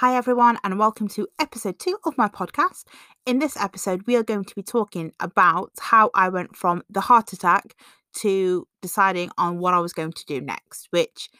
Hi, everyone, and welcome to episode two of my podcast. In this episode, we are going to be talking about how I went from the heart attack to deciding on what I was going to do next, which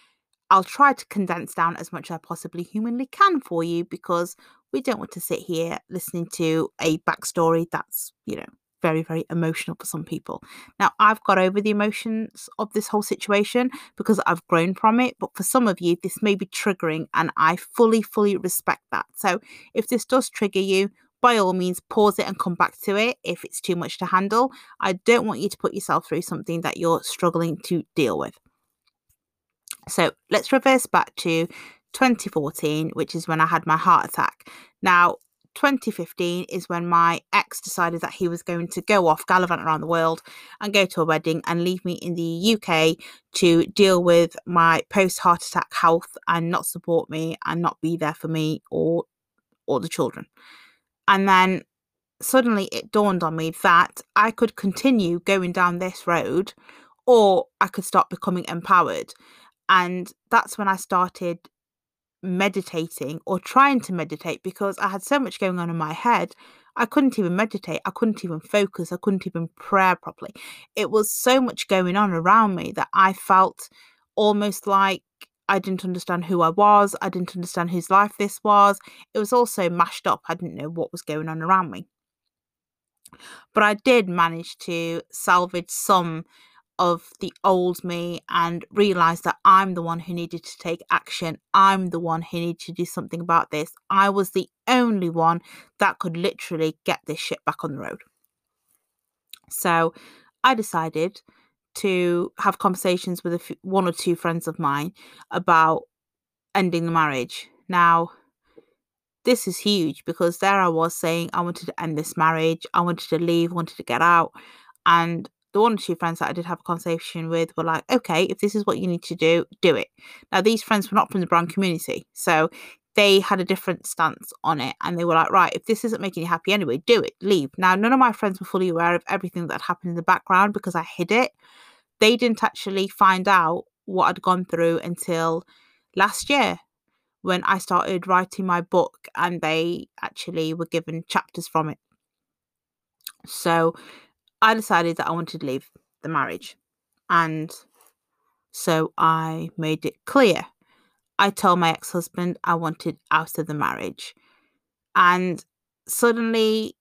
I'll try to condense down as much as I possibly humanly can for you because we don't want to sit here listening to a backstory that's, you know, very, very emotional for some people. Now, I've got over the emotions of this whole situation because I've grown from it, but for some of you, this may be triggering, and I fully, fully respect that. So, if this does trigger you, by all means, pause it and come back to it if it's too much to handle. I don't want you to put yourself through something that you're struggling to deal with. So, let's reverse back to 2014, which is when I had my heart attack. Now, 2015 is when my ex decided that he was going to go off gallivant around the world and go to a wedding and leave me in the UK to deal with my post heart attack health and not support me and not be there for me or or the children. And then suddenly it dawned on me that I could continue going down this road or I could start becoming empowered. And that's when I started meditating or trying to meditate because I had so much going on in my head. I couldn't even meditate. I couldn't even focus. I couldn't even pray properly. It was so much going on around me that I felt almost like I didn't understand who I was. I didn't understand whose life this was. It was also mashed up. I didn't know what was going on around me. But I did manage to salvage some of the old me and realize that I'm the one who needed to take action. I'm the one who needed to do something about this. I was the only one that could literally get this shit back on the road. So I decided to have conversations with few, one or two friends of mine about ending the marriage. Now, this is huge because there I was saying I wanted to end this marriage, I wanted to leave, wanted to get out. And the one or two friends that I did have a conversation with were like, okay, if this is what you need to do, do it. Now, these friends were not from the brand community. So they had a different stance on it and they were like, right, if this isn't making you happy anyway, do it, leave. Now, none of my friends were fully aware of everything that happened in the background because I hid it. They didn't actually find out what I'd gone through until last year when I started writing my book and they actually were given chapters from it. So I decided that I wanted to leave the marriage. And so I made it clear. I told my ex husband I wanted out of the marriage. And suddenly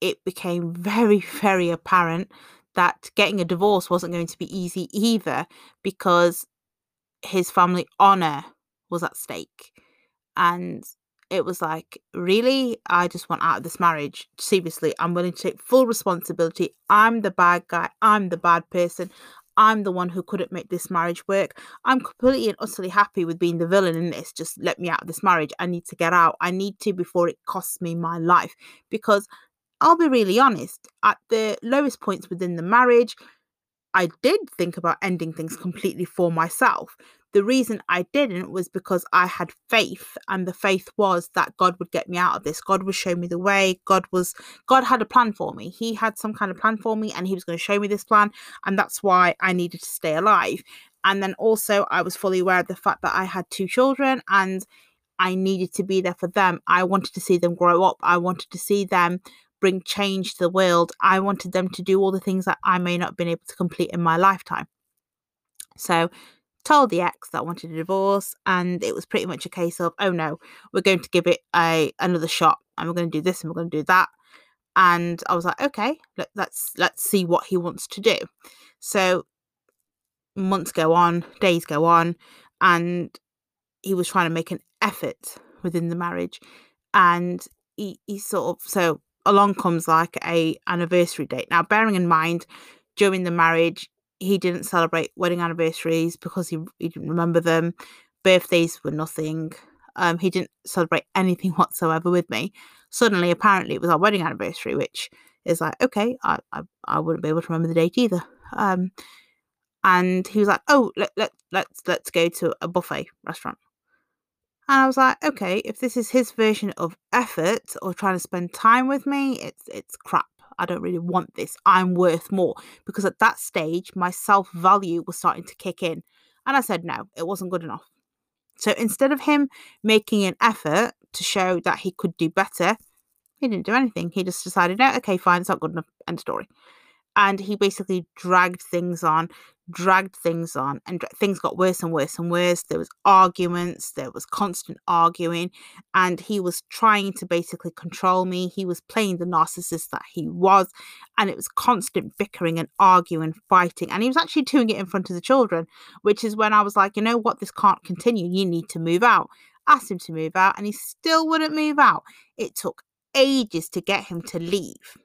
it became very, very apparent that getting a divorce wasn't going to be easy either because his family honor was at stake. And it was like, really? I just want out of this marriage. Seriously, I'm willing to take full responsibility. I'm the bad guy. I'm the bad person. I'm the one who couldn't make this marriage work. I'm completely and utterly happy with being the villain in this. Just let me out of this marriage. I need to get out. I need to before it costs me my life. Because I'll be really honest, at the lowest points within the marriage, I did think about ending things completely for myself. The reason I didn't was because I had faith, and the faith was that God would get me out of this. God would show me the way. God was God had a plan for me. He had some kind of plan for me, and He was going to show me this plan, and that's why I needed to stay alive. And then also, I was fully aware of the fact that I had two children, and I needed to be there for them. I wanted to see them grow up. I wanted to see them bring change to the world. I wanted them to do all the things that I may not have been able to complete in my lifetime. So told the ex that I wanted a divorce, and it was pretty much a case of, oh no, we're going to give it a another shot, and we're going to do this and we're going to do that. And I was like, okay, let, let's let's see what he wants to do. So months go on, days go on, and he was trying to make an effort within the marriage, and he, he sort of so along comes like a anniversary date. Now, bearing in mind, during the marriage, he didn't celebrate wedding anniversaries because he, he didn't remember them. Birthdays were nothing. Um, he didn't celebrate anything whatsoever with me. Suddenly, apparently, it was our wedding anniversary, which is like, okay, I, I, I wouldn't be able to remember the date either. Um, and he was like, oh, let, let, let's, let's go to a buffet restaurant. And I was like, okay, if this is his version of effort or trying to spend time with me, it's it's crap. I don't really want this. I'm worth more. Because at that stage, my self value was starting to kick in. And I said, no, it wasn't good enough. So instead of him making an effort to show that he could do better, he didn't do anything. He just decided, no, okay, fine, it's not good enough. End story. And he basically dragged things on, dragged things on, and things got worse and worse and worse. There was arguments, there was constant arguing, and he was trying to basically control me. He was playing the narcissist that he was, and it was constant bickering and arguing, fighting, and he was actually doing it in front of the children, which is when I was like, you know what, this can't continue. You need to move out. Asked him to move out, and he still wouldn't move out. It took ages to get him to leave.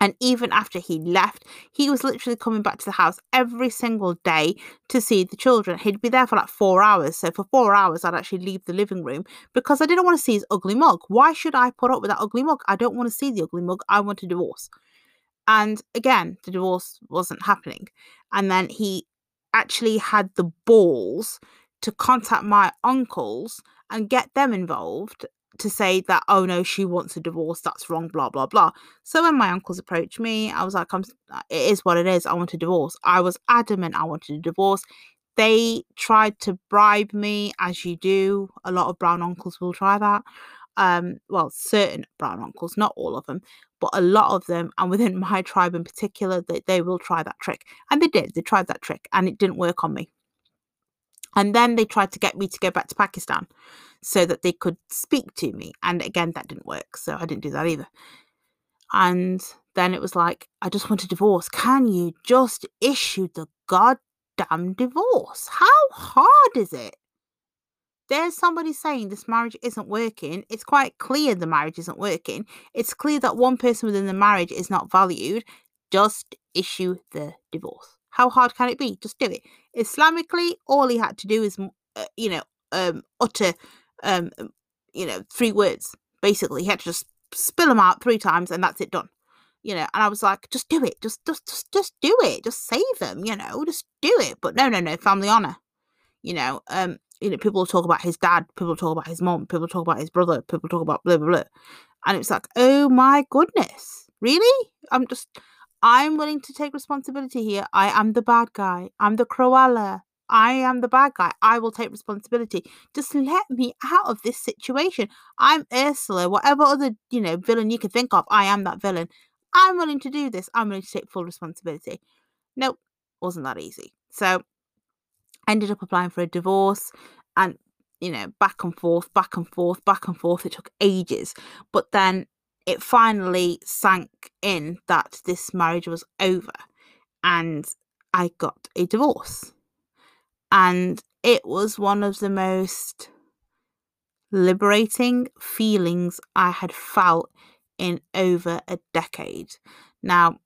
And even after he left, he was literally coming back to the house every single day to see the children. He'd be there for like four hours. So for four hours, I'd actually leave the living room because I didn't want to see his ugly mug. Why should I put up with that ugly mug? I don't want to see the ugly mug. I want a divorce. And again, the divorce wasn't happening. And then he actually had the balls to contact my uncles and get them involved to say that oh no she wants a divorce that's wrong blah blah blah. So when my uncles approached me i was like i'm uh, it is what it is i want a divorce. I was adamant i wanted a divorce. They tried to bribe me as you do. A lot of brown uncles will try that. Um well certain brown uncles not all of them but a lot of them and within my tribe in particular they, they will try that trick. And they did they tried that trick and it didn't work on me and then they tried to get me to go back to pakistan so that they could speak to me. And again, that didn't work. So I didn't do that either. And then it was like, I just want a divorce. Can you just issue the goddamn divorce? How hard is it? There's somebody saying this marriage isn't working. It's quite clear the marriage isn't working. It's clear that one person within the marriage is not valued. Just issue the divorce. How hard can it be? Just do it. Islamically, all he had to do is, uh, you know, um, utter um, you know, three words. Basically, he had to just spill them out three times, and that's it done. You know, and I was like, just do it, just, just, just, just do it, just save them. You know, just do it. But no, no, no, family honor. You know, um, you know, people talk about his dad, people talk about his mom, people talk about his brother, people talk about blah blah blah, and it's like, oh my goodness, really? I'm just, I'm willing to take responsibility here. I am the bad guy. I'm the Cruella. I am the bad guy. I will take responsibility. Just let me out of this situation. I'm Ursula, whatever other, you know, villain you can think of. I am that villain. I'm willing to do this. I'm willing to take full responsibility. Nope, wasn't that easy. So ended up applying for a divorce and you know, back and forth, back and forth, back and forth. It took ages. But then it finally sank in that this marriage was over and I got a divorce and it was one of the most liberating feelings I had felt in over a decade. Now,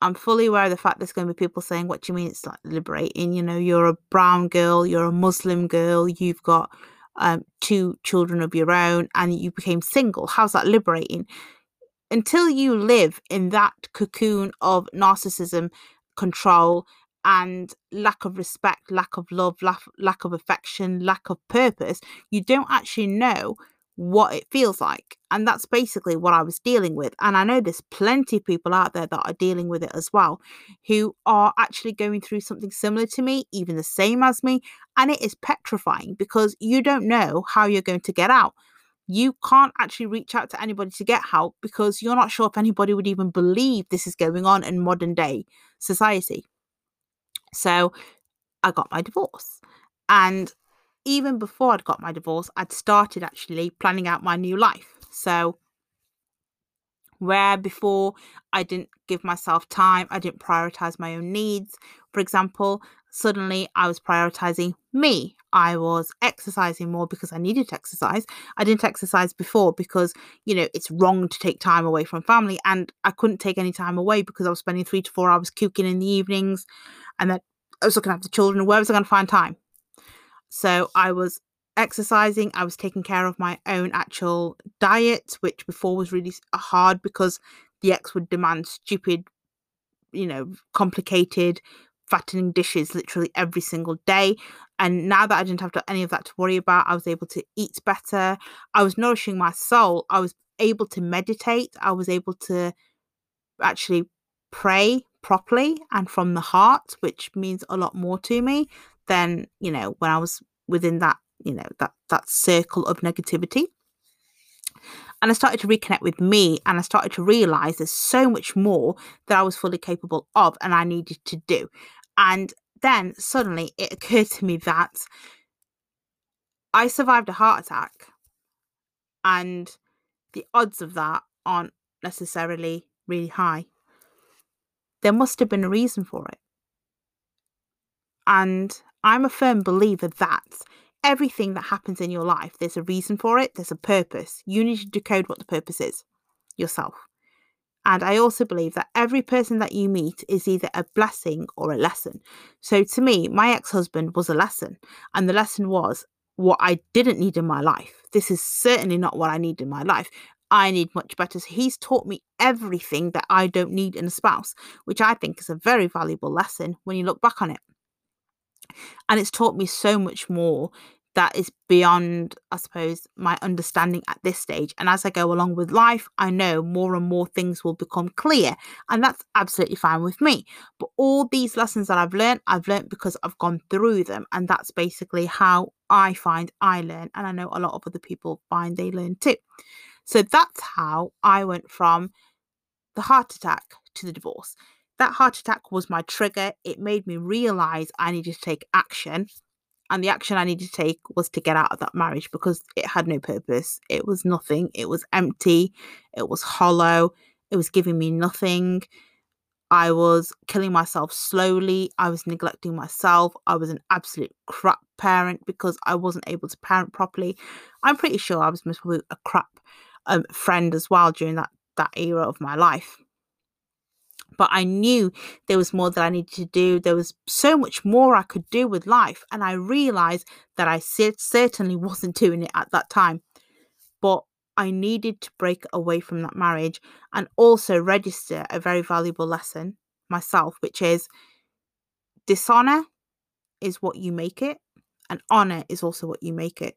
I'm fully aware of the fact there's going to be people saying, What do you mean it's like liberating? You know, you're a brown girl, you're a Muslim girl, you've got um, two children of your own, and you became single. How's that liberating? Until you live in that cocoon of narcissism, control, and lack of respect, lack of love, lack, lack of affection, lack of purpose, you don't actually know what it feels like. And that's basically what I was dealing with. And I know there's plenty of people out there that are dealing with it as well, who are actually going through something similar to me, even the same as me. And it is petrifying because you don't know how you're going to get out. You can't actually reach out to anybody to get help because you're not sure if anybody would even believe this is going on in modern day society. So I got my divorce. And even before I'd got my divorce, I'd started actually planning out my new life. So, where before I didn't give myself time, I didn't prioritize my own needs. For example, suddenly I was prioritizing me. I was exercising more because I needed to exercise. I didn't exercise before because, you know, it's wrong to take time away from family. And I couldn't take any time away because I was spending three to four hours cooking in the evenings. And then I was looking after children. Where was I going to find time? So I was exercising. I was taking care of my own actual diet, which before was really uh, hard because the ex would demand stupid, you know, complicated fattening dishes literally every single day. And now that I didn't have to, any of that to worry about, I was able to eat better. I was nourishing my soul. I was able to meditate. I was able to actually pray properly and from the heart, which means a lot more to me than, you know, when I was within that you know, that that circle of negativity. And I started to reconnect with me and I started to realize there's so much more that I was fully capable of and I needed to do. And then suddenly it occurred to me that I survived a heart attack and the odds of that aren't necessarily really high. There must have been a reason for it. And I'm a firm believer that everything that happens in your life, there's a reason for it, there's a purpose. You need to decode what the purpose is yourself. And I also believe that every person that you meet is either a blessing or a lesson. So to me, my ex husband was a lesson. And the lesson was what I didn't need in my life. This is certainly not what I need in my life. I need much better. So he's taught me everything that I don't need in a spouse, which I think is a very valuable lesson when you look back on it. And it's taught me so much more that is beyond, I suppose, my understanding at this stage. And as I go along with life, I know more and more things will become clear. And that's absolutely fine with me. But all these lessons that I've learned, I've learned because I've gone through them. And that's basically how I find I learn. And I know a lot of other people find they learn too. So that's how I went from the heart attack to the divorce. That heart attack was my trigger. It made me realize I needed to take action. And the action I needed to take was to get out of that marriage because it had no purpose. It was nothing. It was empty. It was hollow. It was giving me nothing. I was killing myself slowly. I was neglecting myself. I was an absolute crap parent because I wasn't able to parent properly. I'm pretty sure I was most probably a crap um, friend as well during that that era of my life but I knew there was more that I needed to do. There was so much more I could do with life. And I realized that I certainly wasn't doing it at that time. But I needed to break away from that marriage and also register a very valuable lesson myself, which is dishonor is what you make it, and honor is also what you make it.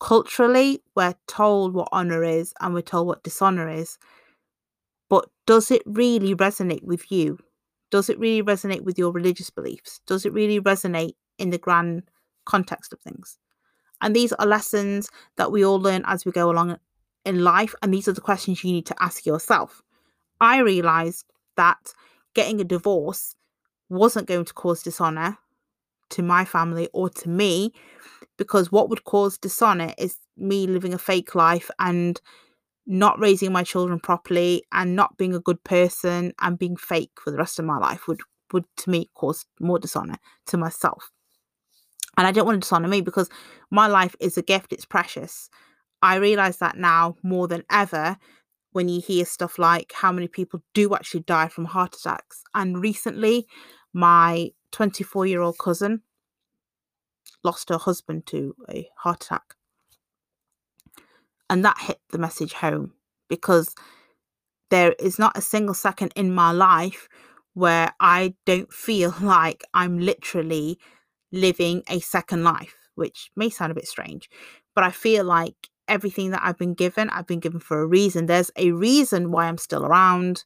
Culturally, we're told what honor is and we're told what dishonor is. But does it really resonate with you? Does it really resonate with your religious beliefs? Does it really resonate in the grand context of things? And these are lessons that we all learn as we go along in life. And these are the questions you need to ask yourself. I realized that getting a divorce wasn't going to cause dishonor to my family or to me because what would cause dishonor is me living a fake life and not raising my children properly and not being a good person and being fake for the rest of my life would would to me cause more dishonor to myself. And i don't want to dishonor me because my life is a gift it's precious. I realize that now more than ever when you hear stuff like how many people do actually die from heart attacks. And recently my 24 year old cousin lost her husband to a heart attack and that hit the message home because there is not a single second in my life where I don't feel like I'm literally living a second life, which may sound a bit strange, but I feel like everything that I've been given, I've been given for a reason. There's a reason why I'm still around.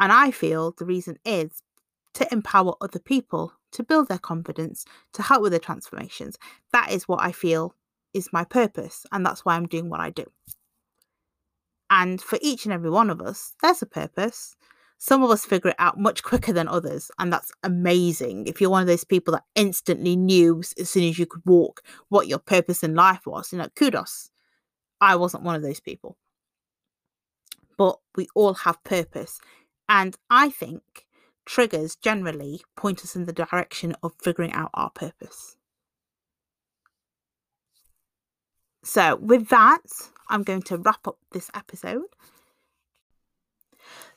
And I feel the reason is to empower other people, to build their confidence, to help with their transformations. That is what I feel is my purpose, and that's why I'm doing what I do. And for each and every one of us, there's a purpose. Some of us figure it out much quicker than others, and that's amazing. If you're one of those people that instantly knew as soon as you could walk what your purpose in life was, you know, kudos. I wasn't one of those people. But we all have purpose. And I think triggers generally point us in the direction of figuring out our purpose. So, with that, I'm going to wrap up this episode.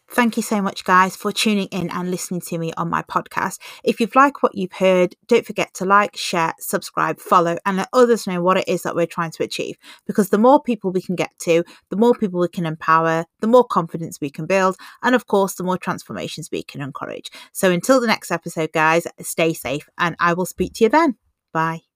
Thank you so much, guys, for tuning in and listening to me on my podcast. If you've liked what you've heard, don't forget to like, share, subscribe, follow, and let others know what it is that we're trying to achieve. Because the more people we can get to, the more people we can empower, the more confidence we can build, and of course, the more transformations we can encourage. So until the next episode, guys, stay safe, and I will speak to you then. Bye.